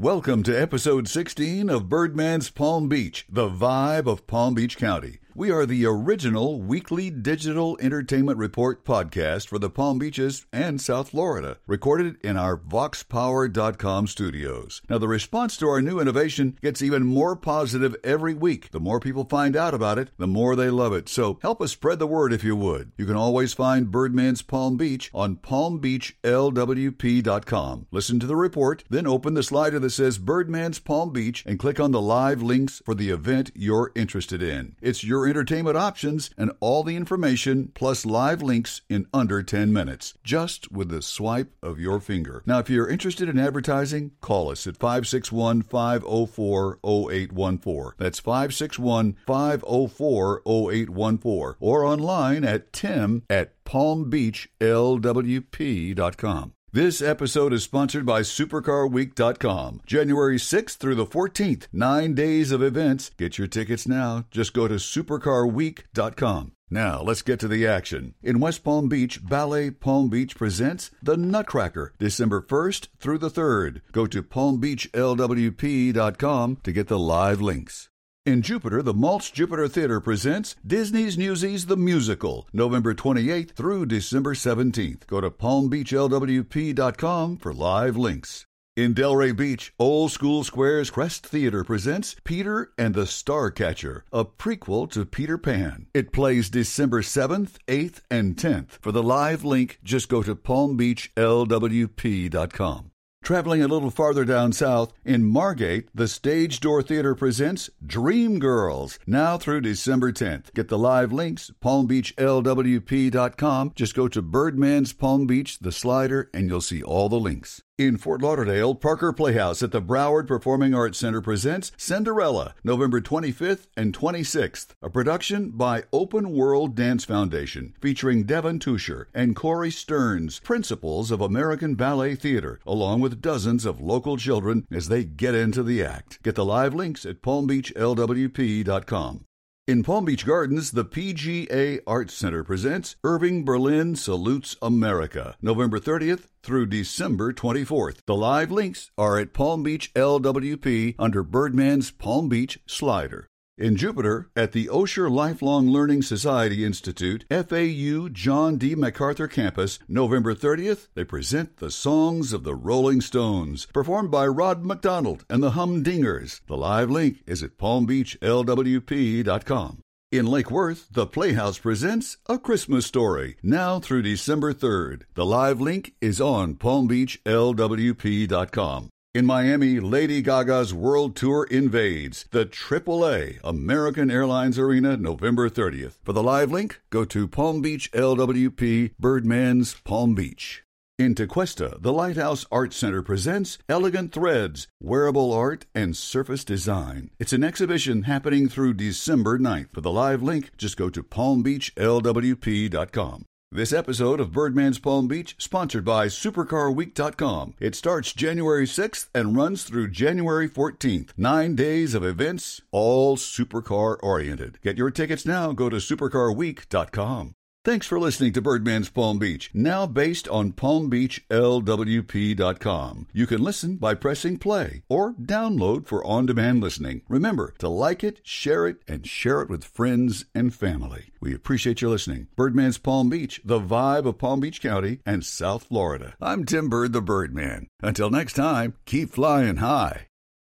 Welcome to episode 16 of Birdman's Palm Beach, the vibe of Palm Beach County. We are the original weekly digital entertainment report podcast for the Palm Beaches and South Florida, recorded in our VoxPower.com studios. Now, the response to our new innovation gets even more positive every week. The more people find out about it, the more they love it. So help us spread the word if you would. You can always find Birdman's Palm Beach on palmbeachlwp.com. Listen to the report, then open the slider that says Birdman's Palm Beach and click on the live links for the event you're interested in. It's your entertainment options and all the information plus live links in under 10 minutes, just with the swipe of your finger. Now, if you're interested in advertising, call us at 561 504 0814. That's 561 504 0814 or online at tim at palmbeachlwp.com. This episode is sponsored by SupercarWeek.com. January 6th through the 14th, nine days of events. Get your tickets now. Just go to SupercarWeek.com. Now, let's get to the action. In West Palm Beach, Ballet Palm Beach presents The Nutcracker, December 1st through the 3rd. Go to palmbeachlwp.com to get the live links. In Jupiter, the Maltz Jupiter Theater presents Disney's Newsies the Musical, November 28th through December 17th. Go to palmbeachlwp.com for live links. In Delray Beach, Old School Square's Crest Theater presents Peter and the Starcatcher, a prequel to Peter Pan. It plays December 7th, 8th, and 10th. For the live link, just go to palmbeachlwp.com. Traveling a little farther down south, in Margate, the Stage Door Theater presents Dream Girls, now through December 10th. Get the live links, palmbeachlwp.com. Just go to Birdman's Palm Beach, the slider, and you'll see all the links. In Fort Lauderdale, Parker Playhouse at the Broward Performing Arts Center presents Cinderella, November 25th and 26th, a production by Open World Dance Foundation, featuring Devon Teuscher and Cory Stearns, principals of American Ballet Theater, along with dozens of local children as they get into the act. Get the live links at palmbeachlwp.com. In Palm Beach Gardens, the PGA Arts Center presents Irving Berlin Salutes America, November 30th through December 24th. The live links are at Palm Beach LWP under Birdman's Palm Beach Slider. In Jupiter, at the Osher Lifelong Learning Society Institute, FAU John D. MacArthur campus, November 30th, they present the Songs of the Rolling Stones, performed by Rod McDonald and the Humdingers. The live link is at palmbeachlwp.com. In Lake Worth, the Playhouse presents A Christmas Story, now through December 3rd. The live link is on palmbeachlwp.com. In Miami, Lady Gaga's World Tour invades the AAA American Airlines Arena November 30th. For the live link, go to Palm Beach LWP Birdman's Palm Beach. In Tequesta, the Lighthouse Art Center presents Elegant Threads, Wearable Art and Surface Design. It's an exhibition happening through December 9th. For the live link, just go to palmbeachlwp.com. This episode of Birdman's Palm Beach sponsored by SupercarWeek.com. It starts January 6th and runs through January 14th. Nine days of events, all supercar oriented. Get your tickets now. Go to SupercarWeek.com. Thanks for listening to Birdman's Palm Beach, now based on PalmBeachLWP.com. You can listen by pressing play or download for on demand listening. Remember to like it, share it, and share it with friends and family. We appreciate your listening. Birdman's Palm Beach, the vibe of Palm Beach County and South Florida. I'm Tim Bird, the Birdman. Until next time, keep flying high.